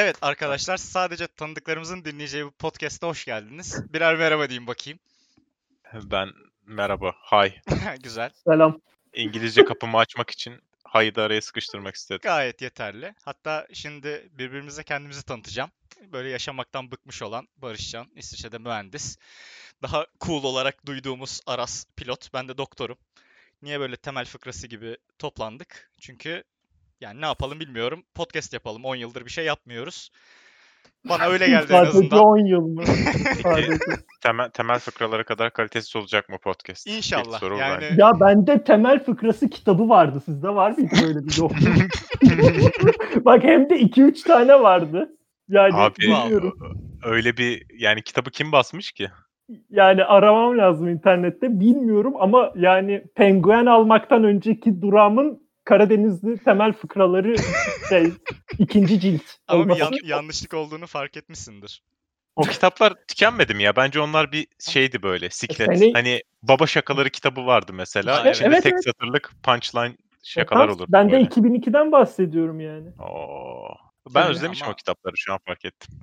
Evet arkadaşlar sadece tanıdıklarımızın dinleyeceği bu podcast'a hoş geldiniz. Birer merhaba diyeyim bakayım. Ben merhaba, hi. Güzel. Selam. İngilizce kapımı açmak için hi'ı da araya sıkıştırmak istedim. Gayet yeterli. Hatta şimdi birbirimize kendimizi tanıtacağım. Böyle yaşamaktan bıkmış olan Barışcan, İsviçre'de mühendis. Daha cool olarak duyduğumuz Aras pilot. Ben de doktorum. Niye böyle temel fıkrası gibi toplandık? Çünkü yani ne yapalım bilmiyorum. Podcast yapalım. 10 yıldır bir şey yapmıyoruz. Bana öyle geldi en Sadece azından. 10 yıl mı? Sadece. Temel, temel fıkralara kadar kalitesiz olacak mı podcast? İlk İnşallah. soru bu Yani ya bende temel fıkrası kitabı vardı. Sizde var mıydı böyle bir yok? Bak hem de 2-3 tane vardı. Yani Abi bilmiyorum. öyle bir yani kitabı kim basmış ki? Yani aramam lazım internette. Bilmiyorum ama yani penguen almaktan önceki durağımın Karadenizli temel fıkraları şey ikinci cilt. ama bir yan- yanlışlık olduğunu fark etmişsindir. O kitaplar tükenmedi mi ya? Bence onlar bir şeydi böyle siklet. Seni- Hani baba şakaları kitabı vardı mesela. Evet, İçinde evet, tek evet. satırlık punchline E, şakalar olurdu Ben de böyle. 2002'den bahsediyorum yani. Oo. Ben özlemişim ama- o kitapları şu an fark ettim.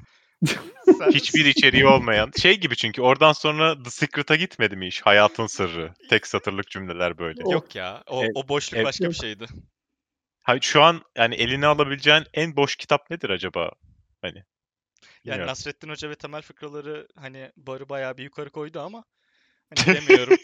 Hiçbir içeriği olmayan. Şey gibi çünkü oradan sonra The Secret'a gitmedi mi iş? Hayatın sırrı. Tek satırlık cümleler böyle. Yok ya. O, Ev- o boşluk ev- başka bir şeydi. Hayır, şu an yani eline alabileceğin en boş kitap nedir acaba? Hani. Yani bilmiyorum. Nasrettin Hoca ve temel fıkraları hani barı bayağı bir yukarı koydu ama hani bilemiyorum.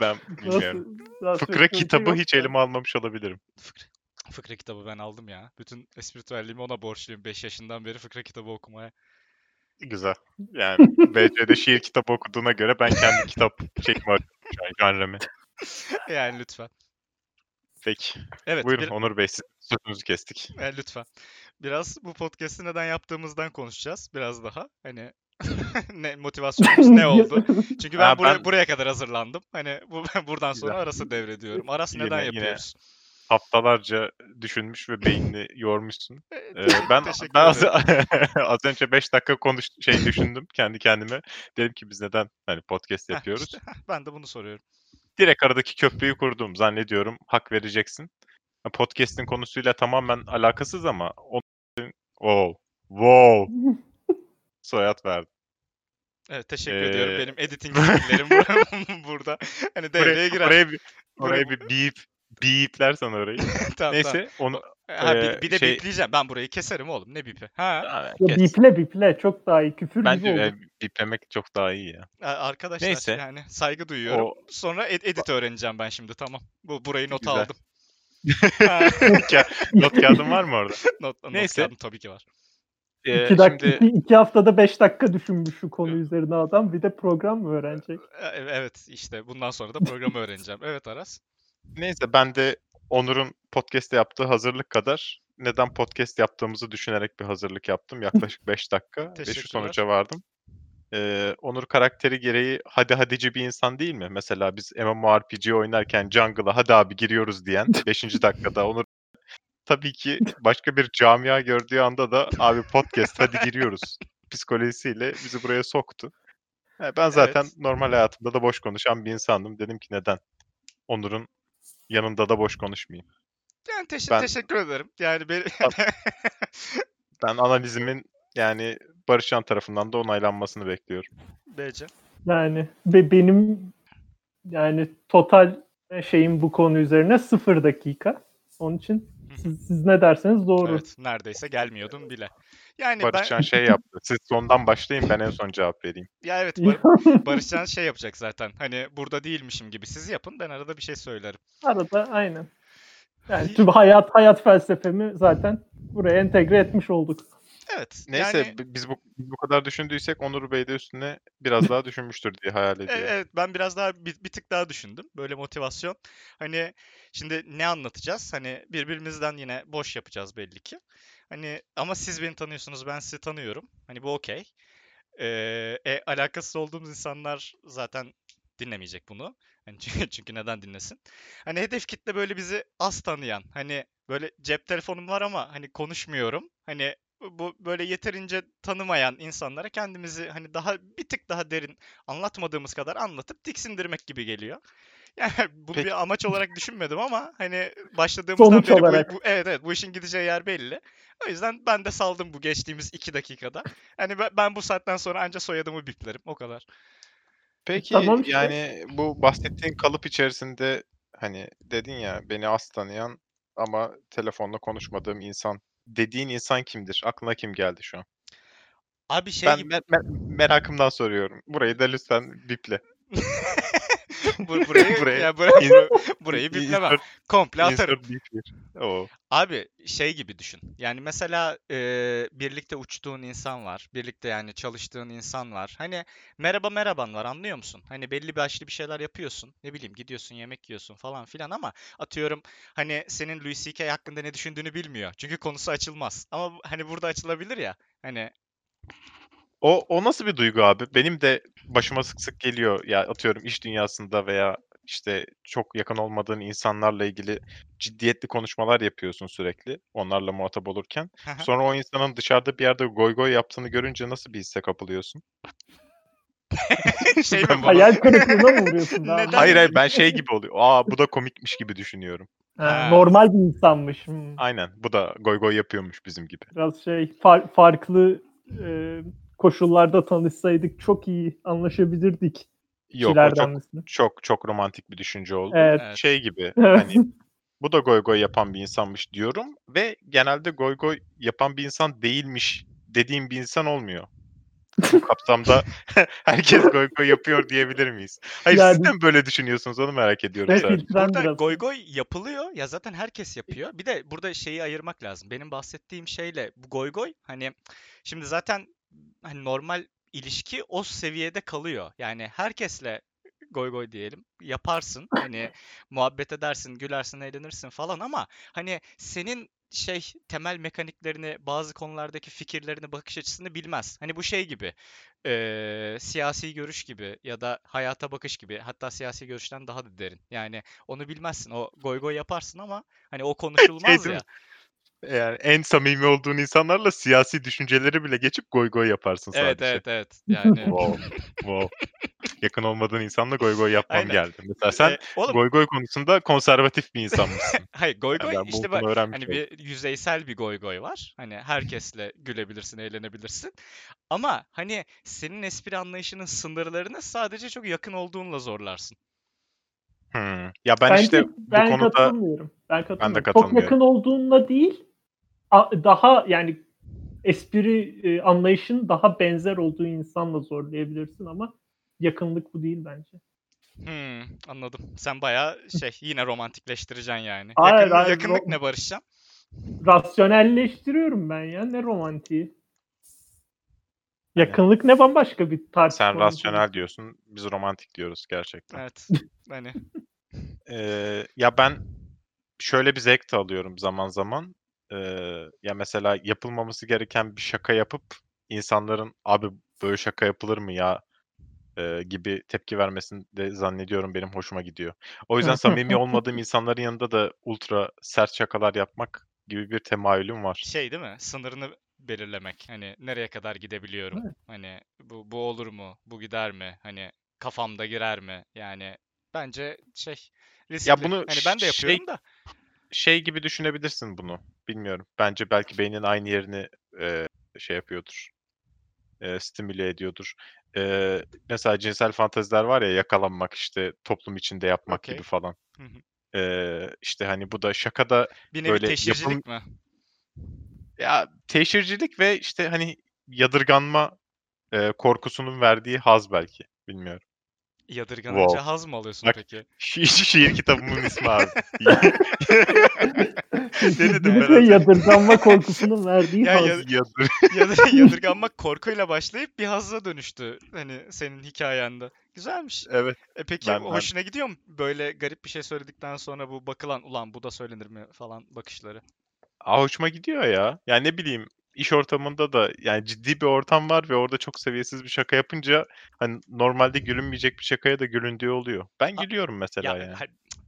Ben bilmiyorum. Nasıl- Fıkra kitabı hiç elime almamış olabilirim. fıkra, fıkra kitabı ben aldım ya. Bütün espritüelliğimi ona borçluyum. 5 yaşından beri fıkra kitabı okumaya. Güzel. Yani BC'de şiir kitabı okuduğuna göre ben kendi kitap şu an janremi. Yani lütfen. Peki. Evet, Buyurun bir- Onur Bey siz sözünüzü kestik. e, lütfen. Biraz bu podcast'i neden yaptığımızdan konuşacağız biraz daha. Hani ne motivasyonumuz ne oldu? Çünkü ben, Ha, buraya, ben- buraya kadar hazırlandım. Hani bu, buradan sonra Güzel. Aras'ı devrediyorum. Aras Yine- neden yine yapıyoruz? Haftalarca düşünmüş ve beynini yormuşsun. Ee, ben Teşekkür ben az, az önce 5 dakika konuş şey düşündüm kendi kendime. Dedim ki biz neden hani podcast yapıyoruz? işte, ben de bunu soruyorum. Direkt aradaki köprüyü kurdum zannediyorum. Hak vereceksin. Podcast'in konusuyla tamamen alakasız ama o wow, wow soyad verdim. Evet teşekkür Ee, ediyorum. Benim editing skill'lerim bur- burada. Hani devreye girer. oraya bir, oraya bir beep beeplersen orayı. tamam, tamam. Neyse onu Ha, bir, Ee, bir de şey- bipleyeceğim. Ben burayı keserim oğlum. Ne bipi? Ha. Ya kes. biple biple çok daha iyi. Küfür Bence gibi e, oldu. biplemek çok daha iyi ya. Arkadaşlar Neyse. yani saygı duyuyorum. O- Sonra ed- edit öğreneceğim ben şimdi tamam. Bu burayı not Güzel. aldım. Not kağıdın var mı orada? not, not Neyse. kağıdım tabii ki var. Ee, İki, dakika, şimdi iki, iki haftada 5 dakika düşünmüş şu konu üzerine adam. Bir de program mı öğrenecek? E- Evet işte bundan sonra da programı öğreneceğim. Evet Aras. Neyse ben de Onur'un podcast'te yaptığı hazırlık kadar neden podcast yaptığımızı düşünerek bir hazırlık yaptım. Yaklaşık 5 dakika ve şu sonuca vardım. Ee, Onur karakteri gereği hadi hadici bir insan değil mi? Mesela biz MMORPG oynarken jungle'a hadi abi giriyoruz diyen 5. dakikada Onur tabii ki başka bir camia gördüğü anda da abi podcast hadi giriyoruz psikolojisiyle bizi buraya soktu. Ha, Ben zaten Evet. normal hayatımda da boş konuşan bir insandım. Dedim ki neden? Onur'un yanında da boş konuşmayayım. Yani teş- Ben- teşekkür ederim. Yani bir... Ben analizimin yani Barışcan tarafından da onaylanmasını bekliyorum. BC. Yani ve benim yani total şeyim bu konu üzerine sıfır dakika. Onun için siz, siz ne derseniz doğru. Evet neredeyse gelmiyordum bile. Yani Barışcan ben şey yaptı. Siz sondan başlayın ben en son cevap vereyim. ya evet Bar- Barışcan şey yapacak zaten. Hani burada değilmişim gibi siz yapın ben arada bir şey söylerim. Arada aynen. Yani tüm hayat hayat felsefemi zaten buraya entegre etmiş olduk. Evet. Neyse yani- bi- biz bu biz bu kadar düşündüysek Onur Bey de üstüne biraz daha düşünmüştür diye hayal E- ediyorum. Evet ben biraz daha bir, bir tık daha düşündüm. Böyle motivasyon. Hani şimdi ne anlatacağız? Hani birbirimizden yine boş yapacağız belli ki. Hani ama siz beni tanıyorsunuz ben sizi tanıyorum. Hani bu okey. Ee, e, alakasız olduğumuz insanlar zaten dinlemeyecek bunu. Hani çünkü, çünkü neden dinlesin? Hani hedef kitle böyle bizi az tanıyan. Hani böyle cep telefonum var ama hani konuşmuyorum. Hani bu böyle yeterince tanımayan insanlara kendimizi hani daha bir tık daha derin anlatmadığımız kadar anlatıp tiksindirmek gibi geliyor. Yani bunu Peki. bir amaç olarak düşünmedim ama hani başladığımızdan Sonuç beri bu- olarak. bu, evet evet bu işin gideceği yer belli. O yüzden ben de saldım bu geçtiğimiz iki dakikada. Hani ben, ben bu saatten sonra anca soyadımı biplerim o kadar. Peki Tamam işte. yani bu bahsettiğin kalıp içerisinde hani dedin ya beni az tanıyan ama telefonla konuşmadığım insan dediğin insan kimdir? Aklına kim geldi şu an? Abi şey ben gibi me- me- merakımdan soruyorum. Burayı da lütfen biple. bu- burayı, Burayı- ya burayı, burayı biplemem. Komple atarım. Oo. Abi şey gibi düşün. Yani mesela eee, birlikte uçtuğun insan var. Birlikte yani çalıştığın insan var. Hani merhaba merhaban var anlıyor musun? Hani belli başlı bir şeyler yapıyorsun. Ne bileyim gidiyorsun yemek yiyorsun falan filan ama atıyorum hani senin Louis C.K. hakkında ne düşündüğünü bilmiyor. Çünkü konusu açılmaz. Ama hani burada açılabilir ya. Hani O, o nasıl bir duygu abi? Benim de başıma sık sık geliyor. Ya atıyorum iş dünyasında veya işte çok yakın olmadığın insanlarla ilgili ciddiyetli konuşmalar yapıyorsun sürekli. Onlarla muhatap olurken. Sonra o insanın dışarıda bir yerde goy goy yaptığını görünce nasıl bir hisse kapılıyorsun? şey mi bu? Hayal kırıklığına mı uğruyorsun daha? Neden? Hayır hayır ben şey gibi oluyor. Aa bu da komikmiş gibi düşünüyorum. Ha, Ha. normal bir insanmış. Hmm. Aynen bu da goy goy yapıyormuş bizim gibi. Biraz şey far- farklı e, koşullarda tanışsaydık çok iyi anlaşabilirdik. Yok o çok çok çok romantik bir düşünce oldu. Evet. Evet. Şey gibi hani bu da goy goy yapan bir insanmış diyorum ve genelde goy goy yapan bir insan değilmiş dediğim bir insan olmuyor. Bu kapsamda herkes goy goy yapıyor diyebilir miyiz? Hayır siz Yani- de mi böyle düşünüyorsunuz onu merak ediyorum Evet, sadece. Burada biraz. goy goy yapılıyor ya zaten herkes yapıyor. Bir de burada şeyi ayırmak lazım. Benim bahsettiğim şeyle bu goy goy hani şimdi zaten hani normal ilişki o seviyede kalıyor. Yani herkesle goy goy diyelim yaparsın. Hani muhabbet edersin, gülersin, eğlenirsin falan ama hani senin şey temel mekaniklerini, bazı konulardaki fikirlerini, bakış açısını bilmez. Hani bu şey gibi eee, siyasi görüş gibi ya da hayata bakış gibi hatta siyasi görüşten daha da derin. Yani onu bilmezsin. O goy goy yaparsın ama hani o konuşulmaz değil mi? ya. Yani en samimi olduğun insanlarla siyasi düşünceleri bile geçip goy goy yaparsın sadece. Evet evet evet. Yani Wow. wow. Yakın olmadığın insanla goy goy yapmam Aynen. geldi. Mesela sen E, oğlum goy goy konusunda konservatif bir insanmışsın. hayır goy Yani goy ben işte bak hani bir yüzeysel bir goy goy var. Hani herkesle gülebilirsin, eğlenebilirsin. Ama hani senin espri anlayışının sınırlarını sadece çok yakın olduğunla zorlarsın. Hmm. Ya ben Bence işte bu ben konuda katılmıyorum. Ben katılmıyorum. Çok katılmıyorum. yakın olduğunla değil, daha yani espri e, anlayışın daha benzer olduğu insanla zorlayabilirsin ama yakınlık bu değil bence. Hmm, anladım. Sen bayağı şey yine romantikleştireceksin yani. Hayır, Yakınlık, hayır, yakınlık ro- ne Barışcan? Rasyonelleştiriyorum ben ya. Ne romantiği. Yakınlık ne bambaşka bir tartışma. sen rasyonel diyorsun, biz romantik diyoruz gerçekten. Evet. Hani Ee, ya ben şöyle bir zevk de alıyorum zaman zaman. Ee, ya mesela yapılmaması gereken bir şaka yapıp insanların abi böyle şaka yapılır mı ya e, gibi tepki vermesini de zannediyorum benim hoşuma gidiyor. O yüzden samimi olmadığım insanların yanında da ultra sert şakalar yapmak gibi bir temayülüm var. şey değil mi? Sınırını belirlemek. Hani nereye kadar gidebiliyorum? Evet. Hani bu bu olur mu? Bu gider mi? Hani kafamda girer mi? Yani bence şey riskli. bunu hani ben de şey- yapıyorum da. Şey gibi düşünebilirsin bunu. Bilmiyorum. Bence belki beynin aynı yerini e, şey yapıyordur. E, stimüle ediyordur. E, mesela cinsel fanteziler var ya yakalanmak işte toplum içinde yapmak Okey. gibi falan. E, işte hani bu da şakada Bir nevi böyle teşhircilik mi? ya teşhircilik ve işte hani yadırganma e, korkusunun verdiği haz belki. Bilmiyorum. Yadırganınca Wow. haz mı alıyorsun Bak, peki? Şi- şiir kitabımın ismi abi. Ne dedim ben yadırganma korkusunun verdiği Ya haz. ya- Yadır- Yadır, yadırganmak korkuyla başlayıp bir hazla dönüştü. Hani senin hikayende. Güzelmiş. evet. E peki Ben- ben- hoşuna gidiyor mu? Böyle garip bir şey söyledikten sonra bu bakılan ulan bu da söylenir mi falan bakışları. Aa, hoşuma gidiyor ya. Yani ne bileyim iş ortamında da yani ciddi bir ortam var ve orada çok seviyesiz bir şaka yapınca hani normalde gülünmeyecek bir şakaya da gülündüğü oluyor. Ben gülüyorum mesela Ya yani.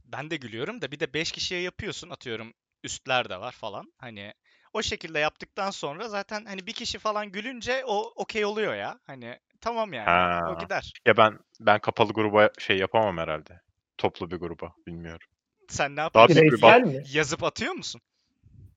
ben de gülüyorum da bir de 5 kişiye yapıyorsun atıyorum üstler de var falan. Hani O şekilde yaptıktan sonra zaten hani bir kişi falan gülünce o okey oluyor ya. Hani tamam yani. Ha. O gider. Ya ben ben kapalı gruba şey yapamam herhalde. Toplu bir gruba bilmiyorum. Sen ne Daha yapıyorsun? büyük bir Bireysel mi? Yazıp atıyor musun?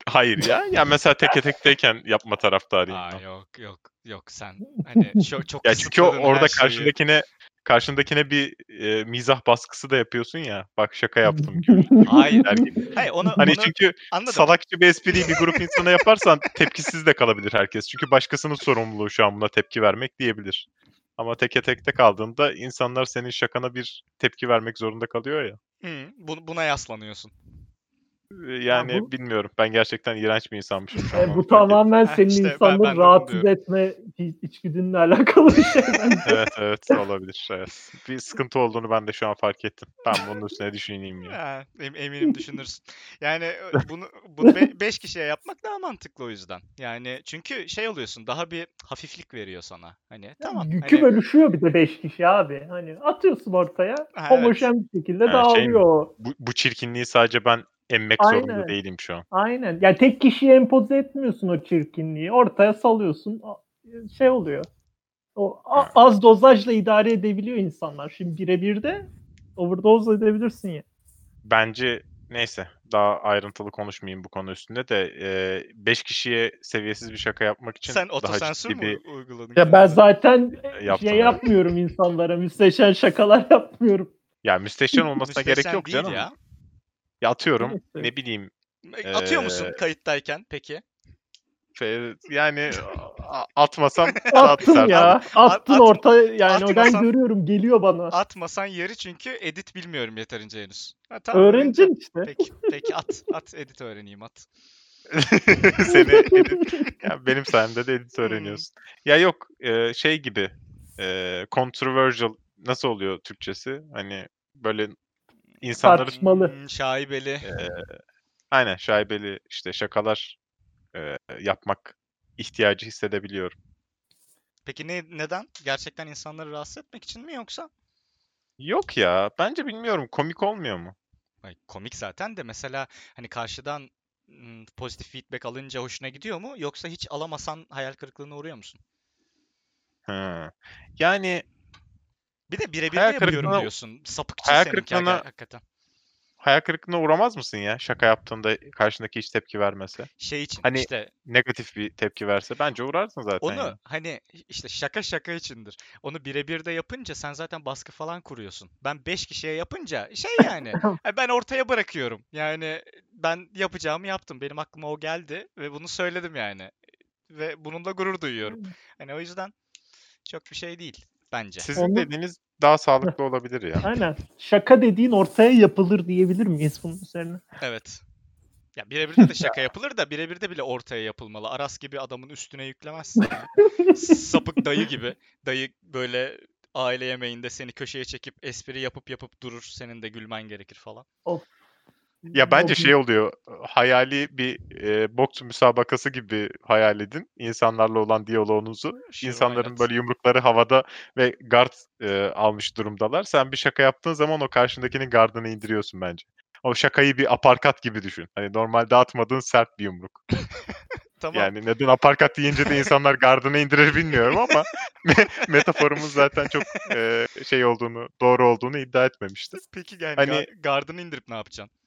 Hayır ya. Ya mesela teke tekteyken yapma taraftarıyım. Aa ben. yok yok yok sen hani çok çok Ya çünkü orada şeyi. karşındakine karşındakine bir e, mizah baskısı da yapıyorsun ya. Bak şaka yaptım gibi. Hayır. gibi. Hayır onu, Hani onu çünkü anladım. salakça bir espriyi bir grup insana yaparsan tepkisiz de kalabilir herkes. Çünkü başkasının sorumluluğu şu an buna tepki vermek diyebilir. Ama teke tekte kaldığında insanlar senin şakana bir tepki vermek zorunda kalıyor ya. Hı, bu- buna yaslanıyorsun. Ee, Yani bu- bilmiyorum. Ben gerçekten iğrenç bir insanmışım şu an. E, onu bu tamamen Ha, senin işte ben- ben insanları rahatsız etme iç- içgüdünle alakalı bir şey. Evet evet olabilir. Evet. Bir sıkıntı olduğunu ben de şu an fark ettim. Ben bunun üstüne düşüneyim ya. Ha, em- eminim düşünürsün. Yani ö, bunu bunu 5 kişiye yapmak daha mantıklı o yüzden. Yani çünkü şey oluyorsun daha bir hafiflik veriyor sana. Hani tamam. Yükü hani, bölüşüyor bir de 5 kişi abi. Hani atıyorsun ortaya Ha, homojen bir şekilde Ha, şey dağılıyor o. Bu, bu çirkinliği sadece ben emmek Aynen. zorunda değilim şu an. Aynen. Yani tek kişiye empoze etmiyorsun o çirkinliği. Ortaya salıyorsun. Şey oluyor. O az dozajla idare edebiliyor insanlar. Şimdi birebir de overdose edebilirsin ya. Bence neyse daha ayrıntılı konuşmayayım bu konu üstünde de 5 kişiye seviyesiz bir şaka yapmak için sen ciddi mü bir uyguladın? Ya ben zaten Yaptım, şey yapmıyorum insanlara. Müsteşen şakalar yapmıyorum. ya müsteşen olmasına gerek Müsteşen yok değil canım. ya. Ya atıyorum ne bileyim E, Atıyor musun Ee, kayıttayken peki? yani atmasam Attım ya. Attın at- orta yani atmasan- ben görüyorum geliyor bana. Atmasan yeri çünkü edit bilmiyorum yeterince henüz. Ha, tamam, Öğreneceksin işte. Peki, peki at. At edit öğreneyim at. Seni edit- ya benim sayemde de edit Hmm. öğreniyorsun. Ya yok e, şey gibi e, controversial nasıl oluyor Türkçesi? Hani böyle insanların Tartışmalı. Hmm, şaibeli. e, aynen şaibeli işte şakalar e, yapmak ihtiyacı hissedebiliyorum. Peki ne neden? Gerçekten insanları rahatsız etmek için mi yoksa? Yok ya bence bilmiyorum komik olmuyor mu? Ay, komik zaten de mesela hani karşıdan mm, pozitif feedback alınca hoşuna gidiyor mu? Yoksa hiç alamasan hayal kırıklığına uğruyor musun? Hı. Yani Bir de birebir de yapıyorum kırıklığına- diyorsun. Sapıkçı hayal seninki kırıklığına- hakikaten. hayal kırıklığına uğramaz mısın ya şaka yaptığında karşındaki hiç tepki vermese? Şey için Hani işte Negatif bir tepki verse bence uğrarsın zaten. onu ya. hani işte şaka şaka içindir. Onu birebir de yapınca sen zaten baskı falan kuruyorsun. Ben 5 kişiye yapınca şey yani e, ben ortaya bırakıyorum. Yani ben yapacağımı yaptım. Benim aklıma o geldi ve bunu söyledim yani. Ve bununla gurur duyuyorum. Hani o yüzden çok bir şey değil bence. Sizin Onu- dediğiniz daha sağlıklı olabilir ya. Aynen. Şaka dediğin ortaya yapılır diyebilir miyiz bunun üzerine? Evet. Ya birebir de, şaka yapılır da birebir de bile ortaya yapılmalı. Aras gibi adamın üstüne yüklemezsin. Sapık dayı gibi. Dayı böyle aile yemeğinde seni köşeye çekip espri yapıp yapıp durur. Senin de gülmen gerekir falan. Ya bence şey oluyor. Hayali bir e, boks müsabakası gibi hayal edin. insanlarla olan diyaloğunuzu. Why İnsanların not? böyle yumrukları havada ve guard e, almış durumdalar. Sen bir şaka yaptığın zaman o karşındakinin gardını indiriyorsun bence. O şakayı bir aparkat gibi düşün. Hani normalde atmadığın sert bir yumruk. Tamam. Yani neden aparkat deyince de insanlar gardını indirir bilmiyorum ama me- metaforumuz zaten çok e, şey olduğunu, doğru olduğunu iddia etmemişti. Peki yani Hani- gar- gardını indirip ne yapacaksın?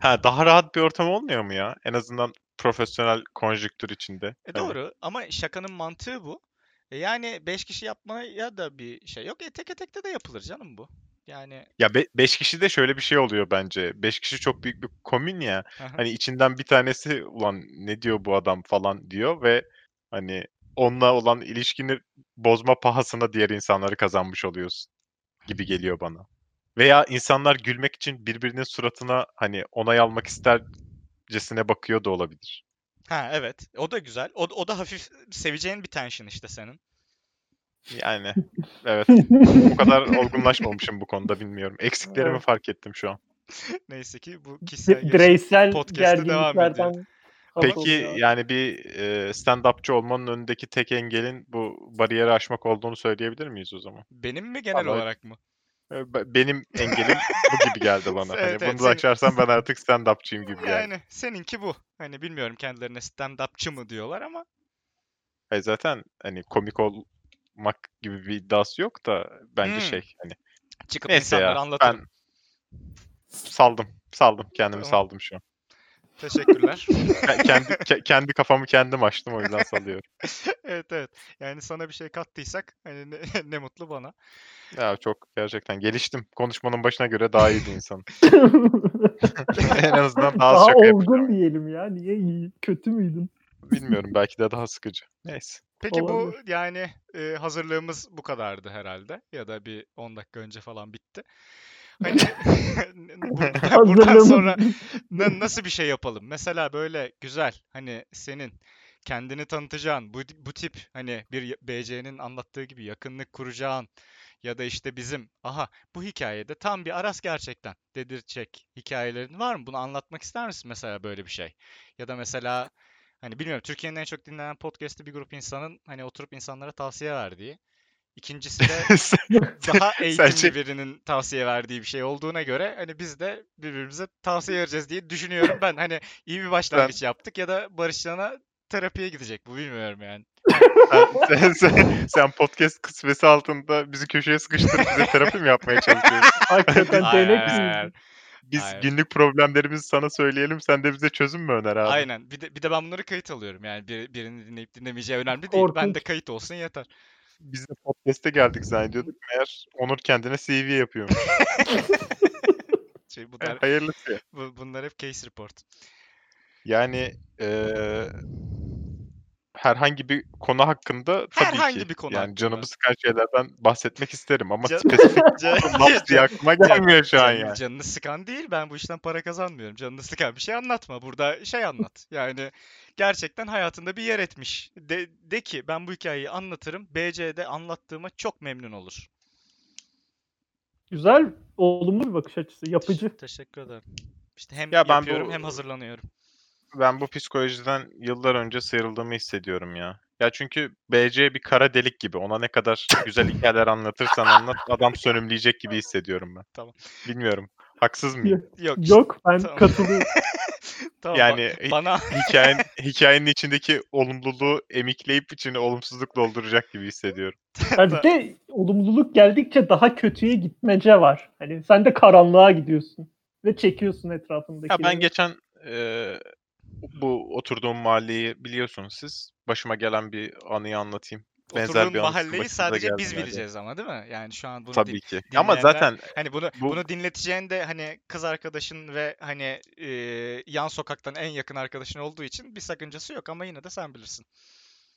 Ha daha rahat bir ortam olmuyor mu ya? En azından profesyonel konjüktür içinde. E doğru ama şakanın mantığı bu. E yani 5 kişi yapmaya da bir şey yok. E teke tekte de yapılır canım bu. Yani Ya 5 kişi de şöyle bir şey oluyor bence. 5 kişi çok büyük bir komün ya. Hani içinden bir tanesi ulan ne diyor bu adam falan diyor ve hani onunla olan ilişkini bozma pahasına diğer insanları kazanmış oluyorsun gibi geliyor bana. Veya insanlar gülmek için birbirinin suratına hani onay almak istercesine bakıyor da olabilir. Ha evet. O da güzel. O, o da hafif seveceğin bir tension işte senin. Yani evet o kadar olgunlaşmamışım bu konuda bilmiyorum. Eksiklerimi Evet. fark ettim şu an. Neyse ki bu kişisel. Bireysel podcast'e devam falan Peki yani bir e, stand-upçı olmanın önündeki tek engelin bu bariyeri aşmak olduğunu söyleyebilir miyiz o zaman? Benim mi genel Vallahi- olarak mı? E, be- Benim engelim bu gibi geldi bana. Evet, hani evet, bunu da senin- açarsam ben artık stand-upçıyım gibi geldi. Yani seninki bu. Hani bilmiyorum kendilerine stand-upçı mı diyorlar ama Hayır, zaten hani komik olmak gibi bir iddiası yok da bence Hmm. şey hani çıkıp neyse insanlara ya anlatırım. ben saldım saldım kendimi Tamam. saldım şu an. Teşekkürler. Ke- kendi ke- kendi kafamı kendim açtım o yüzden salıyorum. evet evet. Yani sana bir şey kattıysak hani ne, ne mutlu bana. Ya çok gerçekten geliştim. Konuşmanın başına göre daha iyi bir insanım. en azından daha az Daha şaka olgun yapacağım. diyelim ya. Niye iyi? Kötü müydün? Bilmiyorum belki de daha sıkıcı. Neyse. Peki bu Olabilir. yani e, hazırlığımız bu kadardı herhalde. Ya da bir 10 dakika önce falan bitti. Hani bu- buradan sonra na- nasıl bir şey yapalım? Mesela böyle güzel hani senin kendini tanıtacağın bu, bu tip hani bir BC'nin anlattığı gibi yakınlık kuracağın ya da işte bizim aha bu hikayede tam bir Aras gerçekten dedirtecek hikayelerin var mı? Bunu anlatmak ister misin mesela böyle bir şey? Ya da mesela hani bilmiyorum Türkiye'nin en çok dinlenen podcast'ı bir grup insanın hani oturup insanlara tavsiye verdiği. İkincisi de daha eğitimli Sence- birinin tavsiye verdiği bir şey olduğuna göre hani biz de birbirimize tavsiye vereceğiz diye düşünüyorum ben. Hani iyi bir başlangıç yaptık ya da Barışcan'a terapiye gidecek bu bilmiyorum yani. sen, sen, sen, sen podcast kısmesi altında bizi köşeye sıkıştırıp bize terapi mi yapmaya çalışıyorsun? Hakikaten hayır, miyiz? hayır. Biz Hayır. günlük problemlerimizi sana söyleyelim sen de bize çözüm mü öner abi? Aynen. Bir de, bir de ben bunları kayıt alıyorum yani bir, birini dinleyip dinlemeyeceği önemli değil. Ben de Korkunç. kayıt olsun yeter. Biz de podcast'e geldik zannediyorduk. Meğer Onur kendine CV yapıyormuş. Şey, bunlar, Hayırlısı. bu- bunlar hep case report. Yani eee, herhangi bir konu hakkında tabii Herhangi ki. bir konu yani canımı sıkan şeylerden bahsetmek isterim ama Can- spesifik laf diye aklıma gelmiyor şu an yani. Canını sıkan değil. Ben bu işten para kazanmıyorum. Canını sıkan bir şey anlatma. Burada şey anlat. Yani gerçekten hayatında bir yer etmiş. De, de ki ben bu hikayeyi anlatırım. BC'de anlattığıma çok memnun olur. Güzel, olumlu bir bakış açısı. Yapıcı. Teşekkür ederim. İşte hem Ya ben yapıyorum bu- hem hazırlanıyorum. Ben bu psikolojiden yıllar önce sıyrıldığımı hissediyorum ya. Ya çünkü BC bir kara delik gibi. Ona ne kadar güzel hikayeler anlatırsan anlat adam sönümleyecek gibi hissediyorum ben. Tamam. Bilmiyorum. Haksız mıyım? Yok Yok ben Tamam. katılıyorum. tamam, Yani bana hikayenin, hikayenin içindeki olumluluğu emikleyip içini olumsuzluk dolduracak gibi hissediyorum. Yani bir de olumluluk geldikçe daha kötüye gitmece var. Hani sen de karanlığa gidiyorsun ve çekiyorsun etrafındaki. Ya ben geçen eee, bu oturduğum mahalleyi biliyorsunuz siz. Başıma gelen bir anıyı anlatayım. Benzer oturduğun bir mahalleyi sadece biz yani. bileceğiz ama değil mi? Yani şu an bunu din- Tabii ki. Ama zaten Hani bunu Bu- bunu dinleteceğin de hani kız arkadaşın ve hani e, yan sokaktan en yakın arkadaşın olduğu için bir sakıncası yok ama yine de sen bilirsin.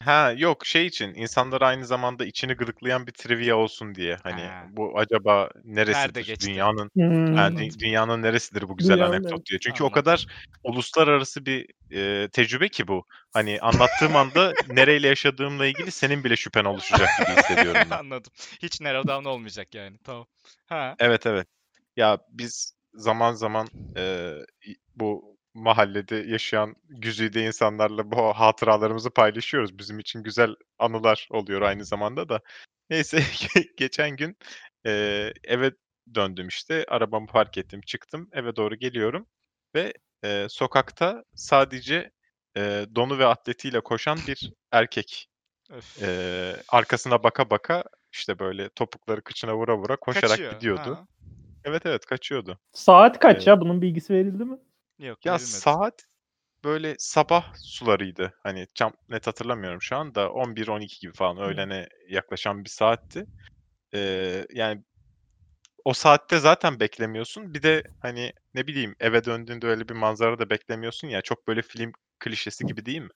Ha yok şey için insanlar aynı zamanda içini gıdıklayan bir trivia olsun diye hani Ha. bu acaba neresidir geçti? dünyanın Hmm. dü- dünyanın neresidir bu güzel Dünyanın anekdot diye. Çünkü Anladım. o kadar uluslararası bir e, tecrübe ki bu. Hani anlattığım anda nereyle yaşadığımla ilgili senin bile şüphen oluşacak gibi hissediyorum ben. Anladım. Hiç narrow down olmayacak yani. Tamam. Ha. Evet evet. Ya biz zaman zaman e, i- bu mahallede yaşayan güzide insanlarla bu hatıralarımızı paylaşıyoruz. Bizim için güzel anılar oluyor aynı zamanda da. Neyse geçen gün e, eve döndüm işte. Arabamı park ettim, çıktım. Eve doğru geliyorum ve e, sokakta sadece e, donu ve atletiyle koşan bir erkek. Öf. E, arkasına baka baka işte böyle topukları kıçına vura vura koşarak Kaçıyor. gidiyordu. Ha. Evet evet kaçıyordu. Saat kaç Evet. ya? Bunun bilgisi verildi mi? Yok Ya verilmedi. saat böyle sabah sularıydı. Hani tam net hatırlamıyorum şu anda. 11-12 gibi falan öğlene yaklaşan bir saatti. Ee, yani o saatte zaten beklemiyorsun. Bir de hani ne bileyim eve döndüğünde öyle bir manzara da beklemiyorsun ya. Çok böyle film klişesi gibi değil mi?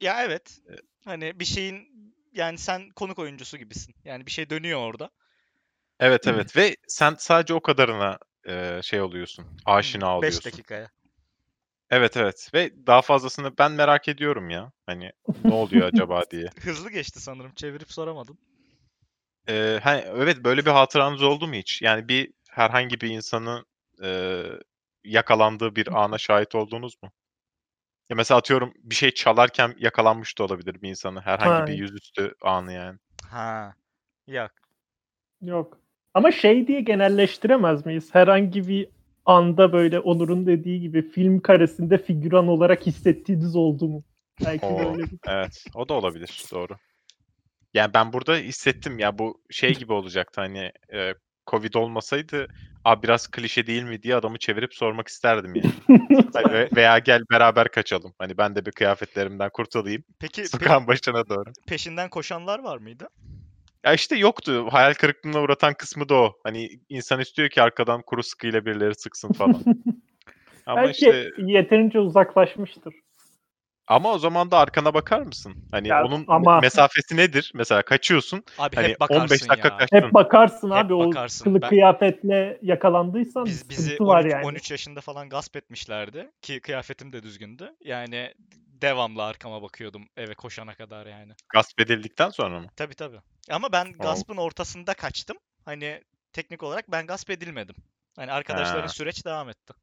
Ya evet. Hani bir şeyin yani sen konuk oyuncusu gibisin. Yani bir şey dönüyor orada. Evet evet ve sen sadece o kadarına e, şey oluyorsun. Aşina 5 oluyorsun. dakikaya. Evet evet ve daha fazlasını ben merak ediyorum ya. Hani ne oluyor acaba diye. Hızlı geçti sanırım. Çevirip soramadım. Ee, ha, evet böyle bir hatıranız oldu mu hiç? Yani bir herhangi bir insanın e, yakalandığı bir ana şahit oldunuz mu? Ya mesela atıyorum bir şey çalarken yakalanmış da olabilir bir insanı. Herhangi bir Ha. yüzüstü anı yani. Ha. Yok. Yok. Ama şey diye genelleştiremez miyiz? Herhangi bir anda böyle Onur'un dediği gibi film karesinde figüran olarak hissettiğiniz oldu mu? Belki Oo, böyle bir... evet. O da olabilir. Doğru. Yani ben burada hissettim ya bu şey gibi olacaktı hani e, Covid olmasaydı Aa, biraz klişe değil mi diye adamı çevirip sormak isterdim yani. Hani ve- veya gel beraber kaçalım. Hani ben de bir kıyafetlerimden kurtulayım. Peki pe- Sokağın başına doğru. peşinden koşanlar var mıydı? Ya işte yoktu. Hayal kırıklığına uğratan kısmı da o. Hani insan istiyor ki arkadan kuru sıkıyla birileri sıksın falan. Ama Belki işte yeterince uzaklaşmıştır. ama o zaman da arkana bakar mısın? Hani Ya onun ama- mesafesi nedir? Mesela kaçıyorsun. Abi Hani hep bakarsın 15 dakika ya. kaçtın. Hep bakarsın Hep abi bakarsın. o kılık Ben- kıyafetle yakalandıysan Biz, bir bizi sıkıntı 13, var yani. 13 yaşında falan gasp etmişlerdi ki kıyafetim de düzgündü. Yani devamlı arkama bakıyordum eve koşana kadar yani. Gasp edildikten sonra mı? Tabii tabii. Ama ben gaspın ortasında kaçtım. Hani teknik olarak ben gasp edilmedim. Hani arkadaşların Ha. süreç devam etti.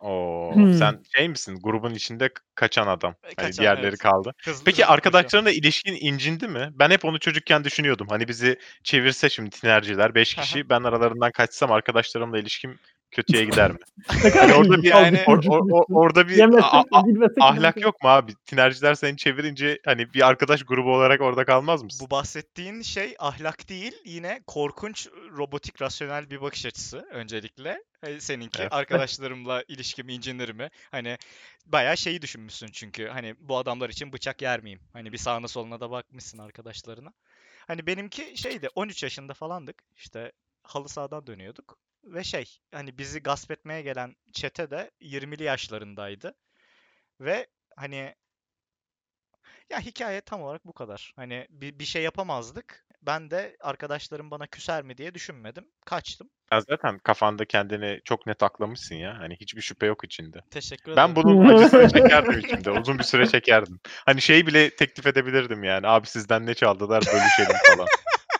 Oo, Hmm. sen şey misin? Grubun içinde kaçan adam. Hani kaçan, diğerleri evet. kaldı. Hızlı Peki hızlı arkadaşlarına ilişkin incindi mi? Ben hep onu çocukken düşünüyordum. Hani bizi çevirse şimdi tinerciler 5 Hı hı. kişi ben aralarından kaçsam arkadaşlarımla ilişkim kötüye gider mi? Hani orada bir yani- Or- or- or- orada bir a- a- ahlak yok mu abi? Tinerciler seni çevirince hani bir arkadaş grubu olarak orada kalmaz mısın? Bu bahsettiğin şey ahlak değil, yine korkunç robotik rasyonel bir bakış açısı öncelikle. E, Seninki Evet. arkadaşlarımla ilişkim incinir mi? Hani bayağı şeyi düşünmüşsün çünkü hani bu adamlar için bıçak yer miyim? Hani bir sağına soluna da bakmışsın arkadaşlarına. Hani benimki şeydi 13 yaşında falandık. İşte halı sahadan dönüyorduk. Ve şey hani bizi gasp etmeye gelen çete de 20'li yaşlarındaydı. Ve hani ya hikaye tam olarak bu kadar. Hani bir, bir şey yapamazdık. Ben de arkadaşlarım bana küser mi diye düşünmedim. Kaçtım. Ya zaten kafanda kendini çok net aklamışsın ya. Hani hiçbir şüphe yok içinde. Teşekkür Ben ederim. bunun acısını çekerdim içimde. Uzun bir süre çekerdim. Hani şey bile teklif edebilirdim yani. Abi sizden ne çaldılar bölüşelim falan.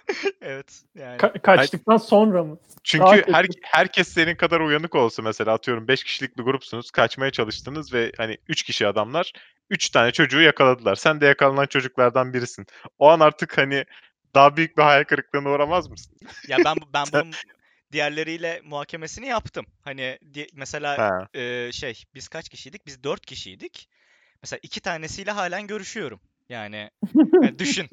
Evet yani. Ka- kaçtıktan sonra mı? Çünkü her, herkes senin kadar uyanık olsa mesela atıyorum 5 kişilik bir grupsunuz. Kaçmaya çalıştınız ve hani 3 kişi adamlar 3 tane çocuğu yakaladılar. Sen de yakalanan çocuklardan birisin. O an artık hani daha büyük bir hayal kırıklığına uğramaz mısın? Ya ben bu- ben bunun diğerleriyle muhakemesini yaptım. Hani di- mesela Ha. e, şey biz kaç kişiydik? Biz dört kişiydik. Mesela iki tanesiyle halen görüşüyorum. Yani, yani düşün.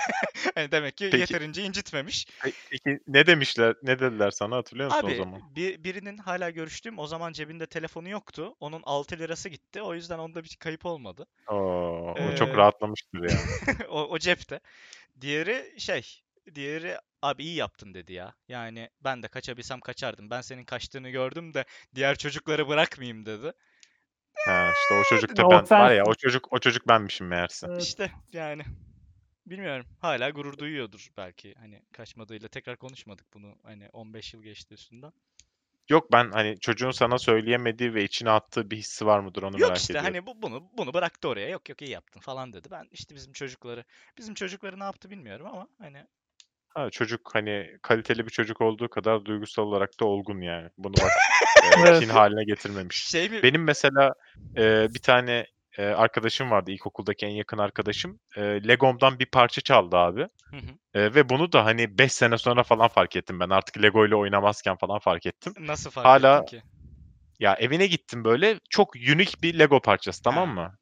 hani demek ki Peki. yeterince incitmemiş. Peki ne demişler? Ne dediler sana hatırlıyor musun o Abi zaman? bir, birinin hala görüştüğüm o zaman cebinde telefonu yoktu. Onun 6 lirası gitti. O yüzden onda bir kayıp olmadı. Oo, o çok Ee, rahatlamıştır ya. o, o cepte. Diğeri şey, diğeri abi iyi yaptın dedi ya. Yani ben de kaçabilsem kaçardım. Ben senin kaçtığını gördüm de diğer çocukları bırakmayayım dedi. Ha, işte o çocuk da ben var ya o çocuk o çocuk benmişim meğerse. İşte yani bilmiyorum. Hala gurur duyuyordur belki. Hani kaçmadığıyla tekrar konuşmadık bunu. Hani 15 yıl geçti üstünden. Yok ben hani çocuğun sana söyleyemediği ve içine attığı bir hissi var mıdır onu Yok merak işte ediyorum. hani bu bunu bunu bıraktı oraya. Yok yok iyi yaptın falan dedi. Ben işte bizim çocukları bizim çocukları ne yaptı bilmiyorum ama hani Ha, çocuk hani kaliteli bir çocuk olduğu kadar duygusal olarak da olgun yani. Bunu bak e, kin haline getirmemiş. şey mi Benim mesela e, bir tane e, arkadaşım vardı ilkokuldaki en yakın arkadaşım. E, Legom'dan bir parça çaldı abi. Hı hı. E, ve bunu da hani 5 sene sonra falan fark ettim ben. Artık Lego ile oynamazken falan fark ettim. nasıl fark Hala- ettin ki? Ya evine gittim böyle çok unik bir Lego parçası tamam Ha. mı?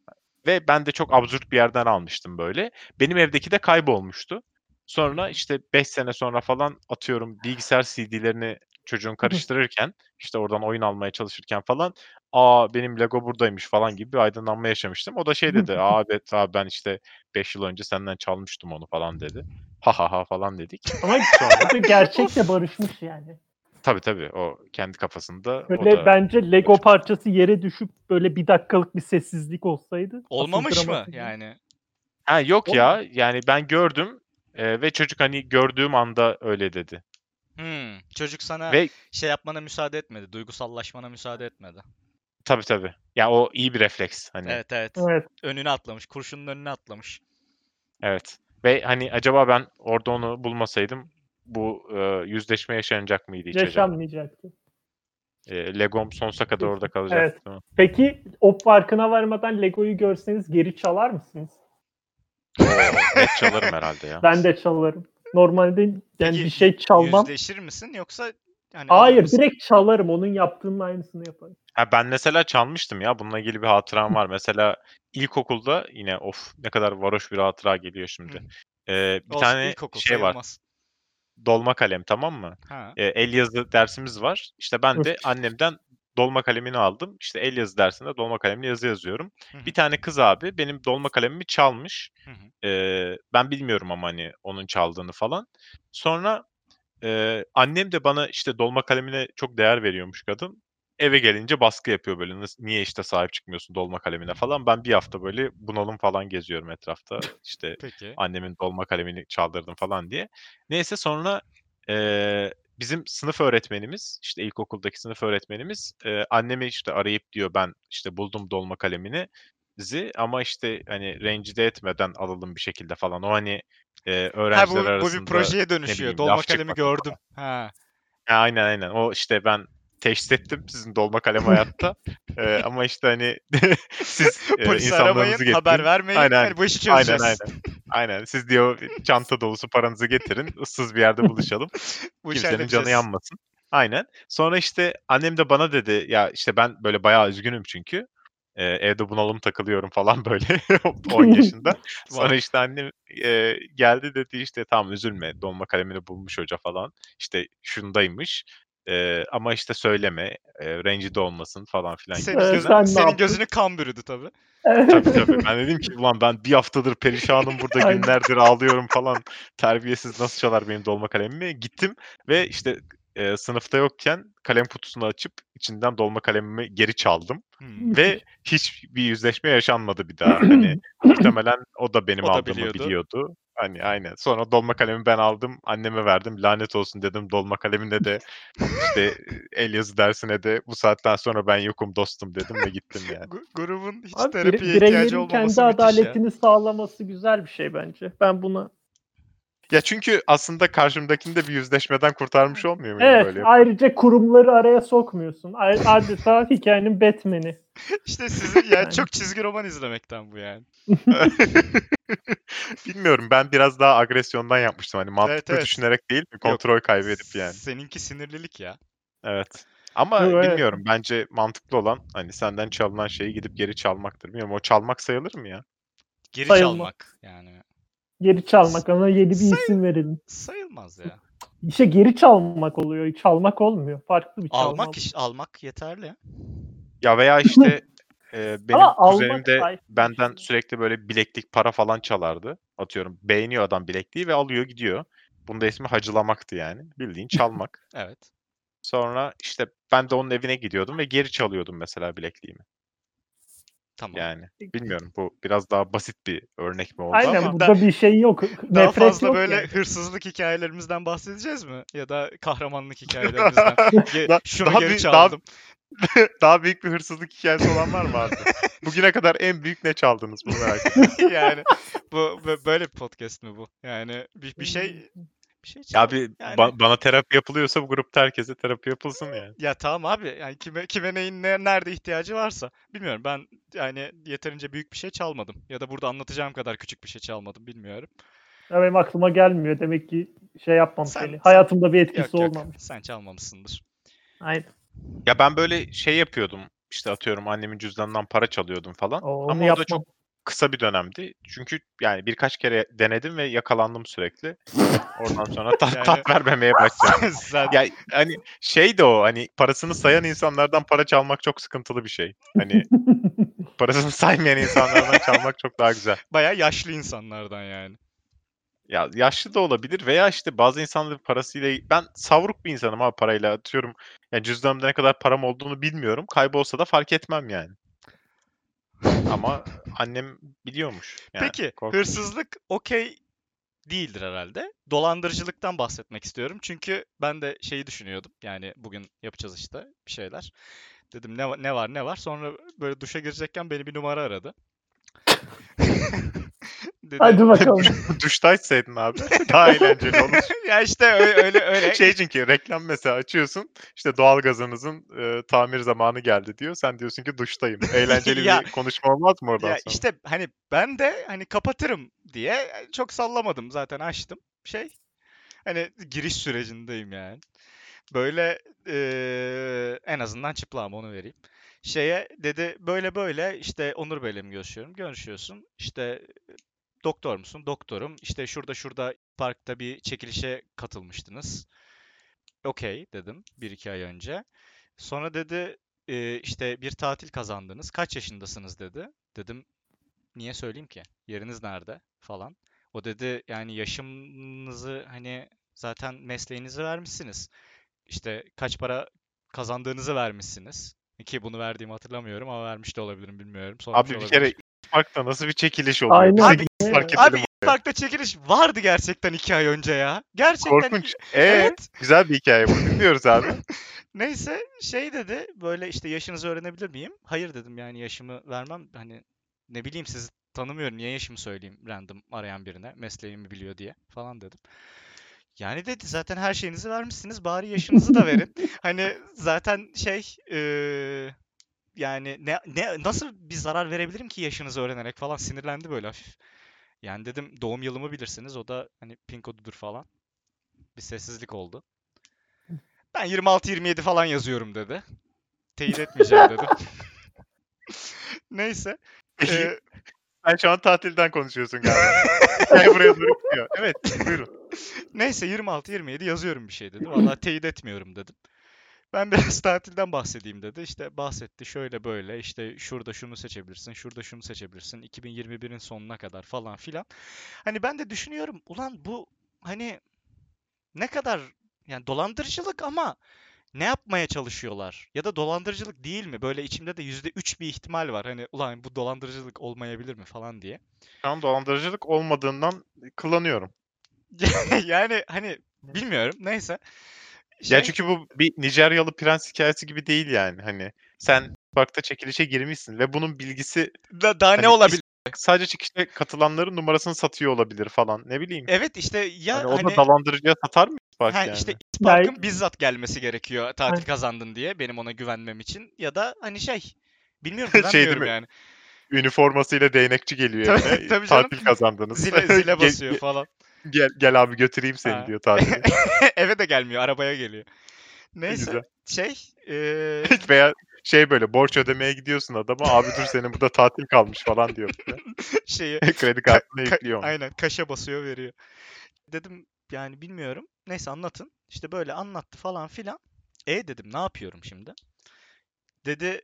Ve ben de çok absürt bir yerden almıştım böyle. Benim evdeki de kaybolmuştu. Sonra işte 5 sene sonra falan atıyorum bilgisayar CD'lerini çocuğun karıştırırken işte oradan oyun almaya çalışırken falan aa benim Lego buradaymış falan gibi bir aydınlanma yaşamıştım. O da şey dedi aa evet abi ben işte 5 yıl önce senden çalmıştım onu falan dedi. Ha ha ha falan dedik. Ama Sonra gerçekle barışmış yani. tabii tabii o kendi kafasında o Böyle da bence Lego parçası yere düşüp böyle bir dakikalık bir sessizlik olsaydı. Olmamış mı yani? Ha yok Oğlum. ya. Yani ben gördüm e, ve çocuk hani gördüğüm anda öyle dedi. Hmm, çocuk sana Ve şey yapmana müsaade etmedi. Duygusallaşmana müsaade etmedi. tabii tabii. Ya o iyi bir refleks hani. Evet. Evet evet. Evet. Önüne atlamış. Kurşunun önüne atlamış. Ve hani acaba ben orada onu bulmasaydım bu e, yüzleşme yaşanacak mıydı hiç? Yaşanmayacaktı. E, Legom sonsuza kadar orada kalacak. Evet. Peki o farkına varmadan Lego'yu görseniz geri çalar mısınız? Net çalarım herhalde ya. Ben de çalarım. Normalde yani Peki, bir şey çalmam. Yüzleşir misin yoksa hani Hayır mısın? direkt çalarım. Onun yaptığının aynısını yaparım. Ha, ben mesela çalmıştım ya. Bununla ilgili bir hatıram var. Mesela ilkokulda yine of ne kadar varoş bir hatıra geliyor şimdi. Ee, bir Olsun, tane ilkokul şey var. Dolma kalem tamam mı? Ha. Ee, el yazı dersimiz var. İşte ben de annemden dolma kalemini aldım. İşte el yazı dersinde dolma kalemle yazı yazıyorum. Hı hı. Bir tane kız abi benim dolma kalemimi çalmış. Ee, ben bilmiyorum ama hani onun çaldığını falan. Sonra e, annem de bana işte dolma kalemine çok değer veriyormuş kadın. Eve gelince baskı yapıyor böyle. "Nasıl- Niye işte sahip çıkmıyorsun dolma kalemine falan. Ben bir hafta böyle bunalım falan geziyorum etrafta. İşte Peki. annemin dolma kalemini çaldırdım falan diye. Neyse sonra eee, bizim sınıf öğretmenimiz işte ilkokuldaki sınıf öğretmenimiz eee, annemi işte arayıp diyor ben işte buldum dolma kalemini zi ama işte hani rencide etmeden alalım bir şekilde falan. O hani Ha öğrenciler bu, bu arasında bir projeye dönüşüyor. bileyim, Dolma kalemi gördüm. Ha. Ha, aynen aynen. O işte ben teşhis ettim sizin dolma kalem hayatta. Eee, ama işte hani siz Polisi aramayın, insanlarınızı haber getirin. vermeyin. Aynen, Hani bu işi Aynen çözeceğiz. aynen. Aynen. Siz diyor çanta dolusu paranızı getirin. ıssız bir yerde buluşalım. Bu Kimsenin canı yanmasın. Aynen. Sonra işte annem de bana dedi ya işte ben böyle bayağı üzgünüm çünkü. Ee, evde bunalım takılıyorum falan böyle 10 yaşında. Sonra işte annem e, geldi dedi işte tamam üzülme dolma kalemini bulmuş hoca falan. İşte şundaymış. Ee, ama işte söyleme e, rencide olmasın falan filan. Senin, Ee, gözün, sen ne senin yaptın? gözünü kan bürüdü tabii. Tabii tabii. Ben dedim ki ulan ben bir haftadır perişanım burada Aynen. günlerdir ağlıyorum falan. Terbiyesiz nasıl çalar benim dolma kalemimi. Gittim ve işte e, sınıfta yokken kalem kutusunu açıp içinden dolma kalemimi geri çaldım. Hmm. Ve hiçbir yüzleşme yaşanmadı bir daha. Hani muhtemelen o da benim O da aldığımı biliyordu. biliyordu. Hani aynen. Sonra dolma kalemi ben aldım. Anneme verdim. Lanet olsun dedim. Dolma kalemine de işte el yazı dersine de bu saatten sonra ben yokum dostum dedim ve gittim yani. Gu- Grubun hiç Abi terapiye ihtiyacı olmaması kendi müthiş ya. adaletini sağlaması güzel bir şey bence. Ben buna Ya çünkü aslında karşımdakini de bir yüzleşmeden kurtarmış olmuyor muyum Evet, böyle? ayrıca kurumları araya sokmuyorsun. Adeta hikayenin Batman'i. İşte sizin yani Yani. çok çizgi roman izlemekten bu yani. Bilmiyorum ben biraz daha agresyondan yapmıştım. Hani mantıklı evet. düşünerek değil, bir Yok, kontrol kaybedip yani. Seninki sinirlilik ya. Evet. Ama evet. bilmiyorum bence mantıklı olan hani senden çalınan şeyi gidip geri çalmaktır. Bilmiyorum o çalmak sayılır mı ya? Geri Sayılmaz. çalmak yani. Geri çalmak ona yeni bir Sayın- isim verelim. Sayılmaz ya. İşte geri çalmak oluyor. Çalmak olmuyor. Farklı bir çalma. almak iş almak yeterli. Ya veya işte e, benim Ama kuzenim de benden sürekli böyle bileklik para falan çalardı. Atıyorum beğeniyor adam bilekliği ve alıyor gidiyor. Bunda ismi hacılamaktı yani. Bildiğin çalmak. Evet. Sonra işte ben de onun evine gidiyordum ve geri çalıyordum mesela bilekliğimi. Tamam. Yani bilmiyorum bu biraz daha basit bir örnek mi oldu Aynen ama burada bir şey yok. Daha Nefret fazla yok böyle yani. hırsızlık hikayelerimizden bahsedeceğiz mi? Ya da kahramanlık hikayelerimizden. Ge- Da- Şunu daha geri bir- daha- çaldım. daha büyük bir hırsızlık hikayesi olan var mı abi? Bugüne kadar en büyük ne çaldınız bunu merak ediyorum. yani bu bö- böyle bir podcast mi bu? Yani bir, bir şey bir şey Ya çal- abi Yani- ba- bana terapi yapılıyorsa bu grupta herkese terapi yapılsın yani. Ya tamam abi yani kime kime neyin ne- nerede ihtiyacı varsa bilmiyorum ben yani yeterince büyük bir şey çalmadım ya da burada anlatacağım kadar küçük bir şey çalmadım bilmiyorum. Ya benim aklıma gelmiyor. Demek ki şey yapmam Sen- seni. sen- Hayatımda bir etkisi Yok yok olmamış. sen çalmamışsındır. Aynen. Ya ben böyle şey yapıyordum. İşte atıyorum annemin cüzdanından para çalıyordum falan. O, onu Ama o da çok kısa bir dönemdi. Çünkü yani birkaç kere denedim ve yakalandım sürekli. Oradan sonra tat, Yani- tat vermemeye başladım. sen Ya hani şey de o hani parasını sayan insanlardan para çalmak çok sıkıntılı bir şey. Hani parasını saymayan insanlardan çalmak çok daha güzel. bayağı yaşlı insanlardan yani. Ya yaşlı da olabilir veya işte bazı insanların parasıyla ben savruk bir insanım abi parayla atıyorum. Yani cüzdanımda ne kadar param olduğunu bilmiyorum. Kaybolsa da fark etmem yani. Ama annem biliyormuş. Yani Peki korkunç. hırsızlık okey değildir herhalde. Dolandırıcılıktan bahsetmek istiyorum. Çünkü ben de şeyi düşünüyordum. Yani bugün yapacağız işte bir şeyler. Dedim ne, ne var ne var. Sonra böyle duşa girecekken beni bir numara aradı. Dedi, Hadi bakalım. Duşta açsaydın abi. Daha eğlenceli olur. ya işte öyle öyle. öyle. Şey çünkü reklam mesela açıyorsun. işte doğalgazınızın e, tamir zamanı geldi diyor. Sen diyorsun ki duştayım. Eğlenceli Ya- bir konuşma olmaz mı oradan ya sonra? işte hani ben de hani kapatırım diye çok sallamadım zaten açtım şey. Hani giriş sürecindeyim yani. Böyle eee, en azından çıplağım onu vereyim. Şeye dedi böyle böyle işte Onur Bey'le mi görüşüyorum? Görüşüyorsun. İşte doktor musun? Doktorum. İşte şurada şurada parkta bir çekilişe katılmıştınız. Okey dedim bir iki ay önce. Sonra dedi "Ee, işte bir tatil kazandınız. Kaç yaşındasınız dedi. Dedim niye söyleyeyim ki? Yeriniz nerede falan. O dedi yani yaşınızı hani zaten mesleğinizi vermişsiniz. İşte kaç para kazandığınızı vermişsiniz. Ki bunu verdiğimi hatırlamıyorum ama vermiş de olabilirim bilmiyorum. Sormuş Abi bir olabilir. kere Parkta nasıl bir çekiliş oluyor? Aynen. Biz Abi- fark Abi edelim. parkta çekiliş vardı gerçekten iki ay önce ya. Gerçekten Korkunç. Ee, Evet. güzel bir hikaye bu. Dinliyoruz abi. Neyse şey dedi böyle işte yaşınızı öğrenebilir miyim? Hayır dedim yani yaşımı vermem. Hani ne bileyim sizi tanımıyorum. Niye yaşımı söyleyeyim random arayan birine mesleğimi biliyor diye falan dedim. Yani dedi zaten her şeyinizi vermişsiniz bari yaşınızı da verin. Hani zaten şey eee, yani ne, ne nasıl bir zarar verebilirim ki yaşınızı öğrenerek falan sinirlendi böyle hafif. Yani dedim doğum yılımı bilirsiniz o da hani pin kodudur falan. Bir sessizlik oldu. Ben 26-27 falan yazıyorum dedi. Teyit etmeyeceğim dedim. Neyse. eee, Sen şu an tatilden konuşuyorsun galiba. Hikaye buraya doğru gidiyor. Evet buyurun. Neyse 26-27 yazıyorum bir şey dedi. Vallahi teyit etmiyorum dedim. Ben biraz tatilden bahsedeyim dedi. İşte bahsetti şöyle böyle işte şurada şunu seçebilirsin, şurada şunu seçebilirsin. 2021'in sonuna kadar falan filan. Hani ben de düşünüyorum ulan bu hani ne kadar yani dolandırıcılık ama ne yapmaya çalışıyorlar? Ya da dolandırıcılık değil mi? Böyle içimde de %3 bir ihtimal var. Hani ulan bu dolandırıcılık olmayabilir mi falan diye. Şu an dolandırıcılık olmadığından kullanıyorum. Yani hani bilmiyorum. Neyse. Ya Şey- çünkü bu bir Nijeryalı prens hikayesi gibi değil yani. Hani sen parkta çekilişe girmişsin ve bunun bilgisi Da, daha ne Hani olabilir? sadece çekilişe katılanların numarasını satıyor olabilir falan. Ne bileyim. Evet işte ya hani o hani da dolandırıcıya satar mı park ha, yani? işte Park'ın bizzat gelmesi gerekiyor tatil kazandın diye benim ona güvenmem için ya da hani şey bilmiyorum Şey değil güvenmiyorum mi? yani. Üniformasıyla değnekçi geliyor Tabii- tabii canım. Tatil kazandınız. Zile zile basıyor falan. Gel, gel abi götüreyim seni Ha. diyor tatile. Eve de gelmiyor, arabaya geliyor. Neyse Güzel. şey eee, Veya şey böyle borç ödemeye gidiyorsun adama abi dur senin burada tatil kalmış falan diyor. şeyi Kredi Ka- kartına ka- onu. Aynen kaşa basıyor veriyor. Dedim yani bilmiyorum. Neyse anlatın. İşte böyle anlattı falan filan. E dedim ne yapıyorum şimdi? Dedi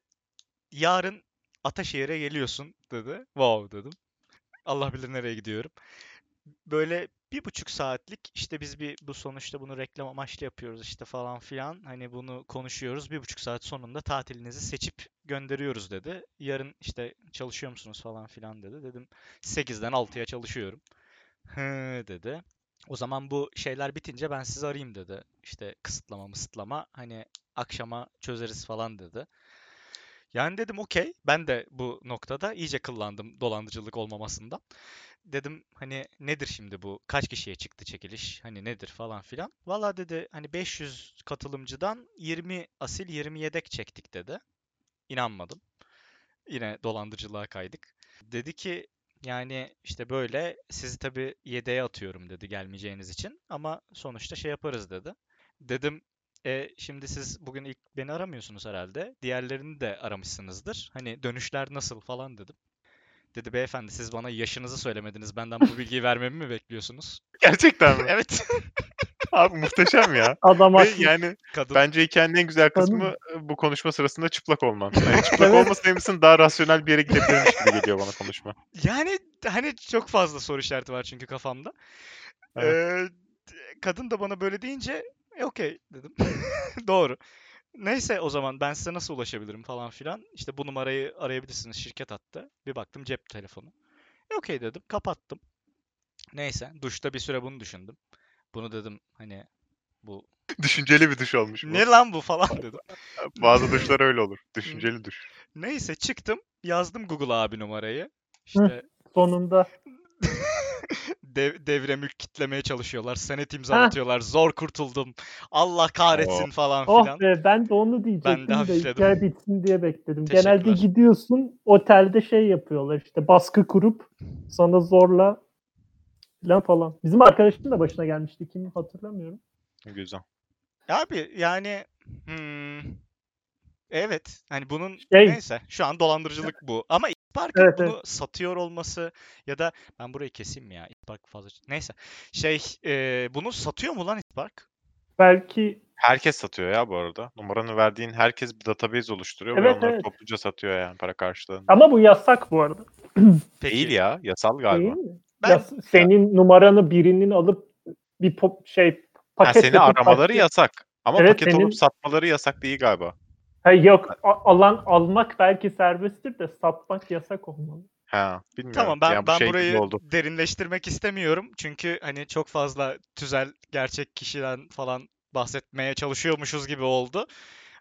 yarın Ataşehir'e geliyorsun dedi. Wow dedim. Allah bilir nereye gidiyorum. Böyle bir buçuk saatlik işte biz bir bu sonuçta bunu reklam amaçlı yapıyoruz işte falan filan. Hani bunu konuşuyoruz. Bir buçuk saat sonunda tatilinizi seçip gönderiyoruz dedi. Yarın işte çalışıyor musunuz falan filan dedi. Dedim 8'den 6'ya çalışıyorum. Hı dedi. O zaman bu şeyler bitince ben sizi arayayım dedi. İşte kısıtlama mısıtlama hani akşama çözeriz falan dedi. Yani dedim okey. Ben de bu noktada iyice kıllandım dolandırıcılık olmamasından. Dedim hani nedir şimdi bu? Kaç kişiye çıktı çekiliş? Hani nedir falan filan. Valla dedi hani 500 katılımcıdan 20 asil 20 yedek çektik dedi. İnanmadım. Yine dolandırıcılığa kaydık. Dedi ki yani işte böyle sizi tabii yedeğe atıyorum dedi gelmeyeceğiniz için ama sonuçta şey yaparız dedi. Dedim e, şimdi siz bugün ilk beni aramıyorsunuz herhalde. Diğerlerini de aramışsınızdır. Hani dönüşler nasıl falan dedim. Dedi beyefendi siz bana yaşınızı söylemediniz. Benden bu bilgiyi vermemi mi bekliyorsunuz? Gerçekten mi? Evet. Abi muhteşem ya. Adam Ve haklı. yani Kadın bence hikayenin en güzel kısmı e, bu konuşma sırasında çıplak olman. Yani çıplak Evet. olmasaymışsın daha rasyonel bir yere gidebilirmiş gibi geliyor bana konuşma. yani hani çok fazla soru işareti var çünkü kafamda. Evet. Ee, kadın da bana böyle deyince e, okey dedim. Doğru. Neyse o zaman ben size nasıl ulaşabilirim falan filan. İşte bu numarayı arayabilirsiniz şirket attı. Bir baktım cep telefonu. E, okey dedim kapattım. Neyse duşta bir süre bunu düşündüm. Bunu dedim hani bu Düşünceli bir duş olmuş bu. ne lan bu falan dedim. Bazı duşlar öyle olur. Düşünceli duş. Neyse çıktım yazdım Google abi numarayı. İşte Sonunda. dev, devre mülk kitlemeye çalışıyorlar. Senet imzalatıyorlar. Zor kurtuldum. Allah kahretsin falan Oh filan. be ben de onu diyecektim de hafifledim. hikaye bitsin diye bekledim. Genelde gidiyorsun otelde şey yapıyorlar işte baskı kurup sana zorla falan falan. Bizim arkadaşın da başına gelmişti. Kim hatırlamıyorum. Güzel. Abi yani hmm, evet hani bunun Şey- neyse şu an dolandırıcılık bu. Ama İspark'ın Evet, bunu satıyor olması ya da ben burayı keseyim mi ya İspark fazla neyse şey e, bunu satıyor mu lan İspark? Belki Herkes satıyor ya bu arada. Numaranı verdiğin herkes bir database oluşturuyor ve Evet, onları evet. topluca satıyor yani para karşılığında. ama bu yasak bu arada. Peki Değil ya. Yasal galiba. Değil mi? ben Yas- senin numaranı birinin alıp bir pop şey Ha, paket seni yapıp aramaları yasak. Ama Evet, paket senin- olup satmaları yasak değil galiba. Ha, yok alan almak belki serbesttir de satmak yasak olmalı. Ha, bilmiyorum. Tamam ben Yani ben şey burayı oldu. derinleştirmek istemiyorum. Çünkü hani çok fazla tüzel gerçek kişiden falan bahsetmeye çalışıyormuşuz gibi oldu.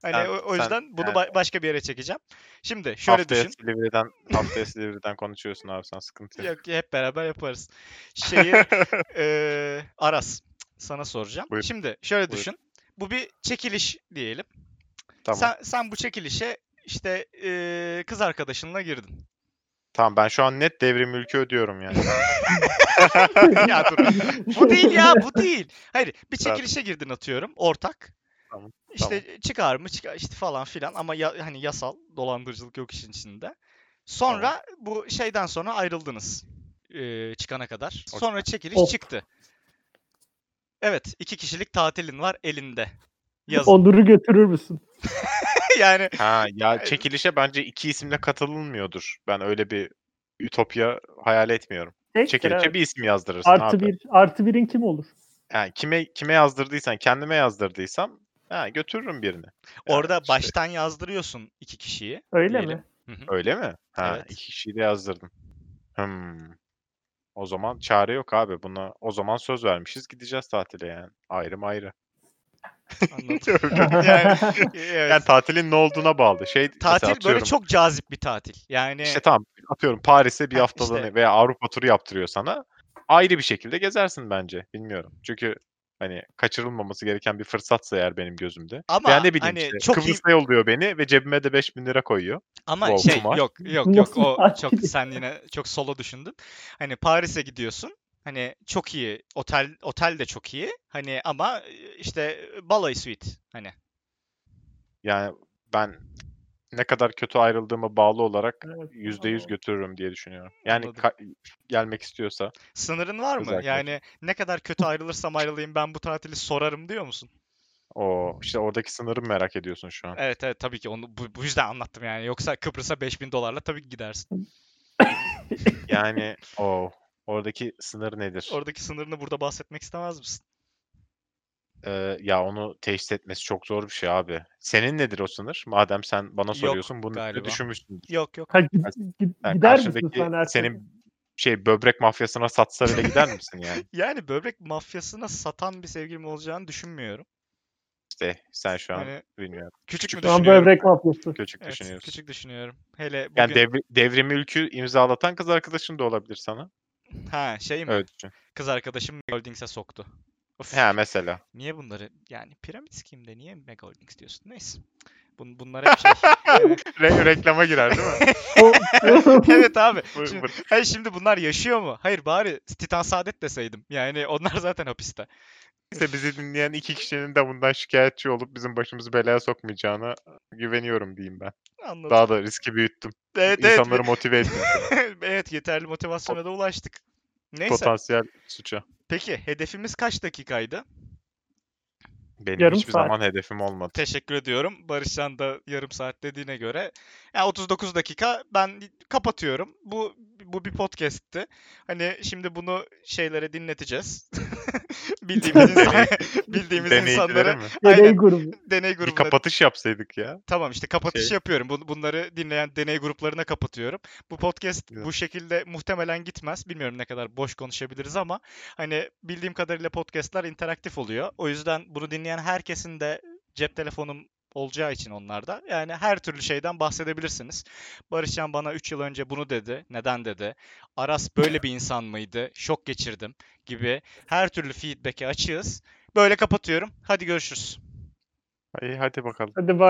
Hani Sen- o, o sen- yüzden bunu evet. ba- başka bir yere çekeceğim. Şimdi şöyle haftaya düşün. Silivri'den, haftaya Silivri'den konuşuyorsun abi sen sıkıntı yok. Yok hep beraber yaparız. Şeyi eee, Aras sana soracağım. Buyur. Şimdi şöyle Buyur. düşün. Bu bir çekiliş diyelim. Tamam. Sen sen bu çekilişe işte eee, kız arkadaşınla girdin. Tamam ben şu an net devrim ülke ödüyorum yani. ya dur. Bu değil ya bu değil. Hayır bir Tamam. çekilişe girdin atıyorum ortak. Tamam, İşte çıkar mı çıkar işte falan filan ama ya, hani yasal dolandırıcılık yok işin içinde. Sonra bu şeyden sonra ayrıldınız. eee, çıkana kadar. Sonra çekiliş Of. çıktı. Evet iki kişilik tatilin var elinde. Yazın. Onur'u götürür müsün? yani ha ya çekilişe bence iki isimle katılınmıyordur. Ben öyle bir ütopya hayal etmiyorum. Tektir, Çekilişe evet. bir isim yazdırırsın Artı abi. bir, artı birin kim olur? Yani kime kime yazdırdıysan, kendime yazdırdıysam ha, götürürüm birini. Yani orada işte, baştan yazdırıyorsun iki kişiyi. Öyle diyelim. mi? Hı hı. Öyle mi? Ha, Evet. iki kişiyi de yazdırdım. Hmm. O zaman çare yok abi. Buna o zaman söz vermişiz. Gideceğiz tatile yani. Ayrı ayrı. Anladım. yani, evet. Yani tatilin ne olduğuna bağlı. Şey Tatil böyle atıyorum, çok cazip bir tatil. Yani İşte tamam atıyorum Paris'e bir haftalığını işte. veya Avrupa turu yaptırıyor sana. Ayrı bir şekilde gezersin bence. Bilmiyorum. Çünkü hani kaçırılmaması gereken bir fırsatsa eğer benim gözümde. Ama veya ne bileyim hani işte çok iyi- Kıbrıs'ta yolluyor beni ve cebime de 5000 lira koyuyor. Ama Wow, şey kumar. yok yok yok o çok sen yine çok solo düşündün. Hani Paris'e gidiyorsun. Hani çok iyi otel otel de çok iyi. Hani ama işte balayı suite hani. Yani ben ne kadar kötü ayrıldığıma bağlı olarak Evet, %100 anladım. götürürüm diye düşünüyorum. Yani ka- gelmek istiyorsa Sınırın var mı? Arkadaş. Yani ne kadar kötü ayrılırsam ayrılayım ben bu tatili sorarım diyor musun? o işte oradaki sınırı merak ediyorsun şu an. Evet evet tabii ki onu bu, bu yüzden anlattım yani. Yoksa Kıbrıs'a 5000 dolarla tabii ki gidersin. Yani o oradaki sınır nedir? Oradaki sınırını burada bahsetmek istemez misin? Ee, ya onu teşhis etmesi çok zor bir şey abi. Senin nedir o sınır? Madem sen bana soruyorsun bunu galiba. düşünmüşsündür. Yok yok. Ha, gid- gid- Yani gider misin karşındaki sen her senin şey böbrek mafyasına satsa bile gider misin yani? Yani böbrek mafyasına satan bir sevgilim olacağını düşünmüyorum. İşte sen şu an Hani bilmiyorum. küçük Küçük mü Şu an düşünüyorum? böbrek mafyası. Küçük Evet, düşünüyorsun. küçük düşünüyorum. Hele bugün Yani devri, devrimi ülkü imzalatan kız arkadaşın da olabilir sana. ha şey mi? Düşün. Kız arkadaşım Megholdings'e soktu. Of, He mesela. niye bunları yani piramit schem'de niye Megholdings diyorsun? Neyse. Bun, bunlar hep şey. Re- reklama girer değil mi? Evet abi. Buyur, Şimdi, buyur. hayır şimdi bunlar yaşıyor mu? Hayır bari Titan Saadet deseydim. Yani onlar zaten hapiste. İşte bizi dinleyen iki kişinin de bundan şikayetçi olup bizim başımızı belaya sokmayacağına güveniyorum diyeyim ben. Anladım. Daha da riski büyüttüm. evet, evet, İnsanları motive ettim. evet yeterli motivasyona da ulaştık. Neyse. Potansiyel suça. Peki hedefimiz kaç dakikaydı? Benim Yarım hiçbir saat. zaman hedefim olmadı. Teşekkür ediyorum. Barışcan da yarım saat dediğine göre. Yani 39 dakika ben kapatıyorum. Bu bu bir podcast'ti. Hani şimdi bunu şeylere dinleteceğiz. bildiğimiz insan, bildiğimiz insanlara mi? Deney Aynen. grubu. deney Bir grubuna kapatış yapsaydık ya. Tamam işte kapatış Şey- yapıyorum. Bu- bunları dinleyen deney gruplarına kapatıyorum. Bu podcast Güzel. bu şekilde muhtemelen gitmez. Bilmiyorum ne kadar boş konuşabiliriz ama hani bildiğim kadarıyla podcastlar interaktif oluyor. O yüzden bunu dinleyen herkesin de cep telefonum olacağı için onlarda. Yani her türlü şeyden bahsedebilirsiniz. Barışcan bana 3 yıl önce bunu dedi. Neden dedi? Aras böyle bir insan mıydı? Şok geçirdim gibi her türlü feedback'e açığız. Böyle kapatıyorum. Hadi görüşürüz. İyi hadi bakalım. Hadi bay.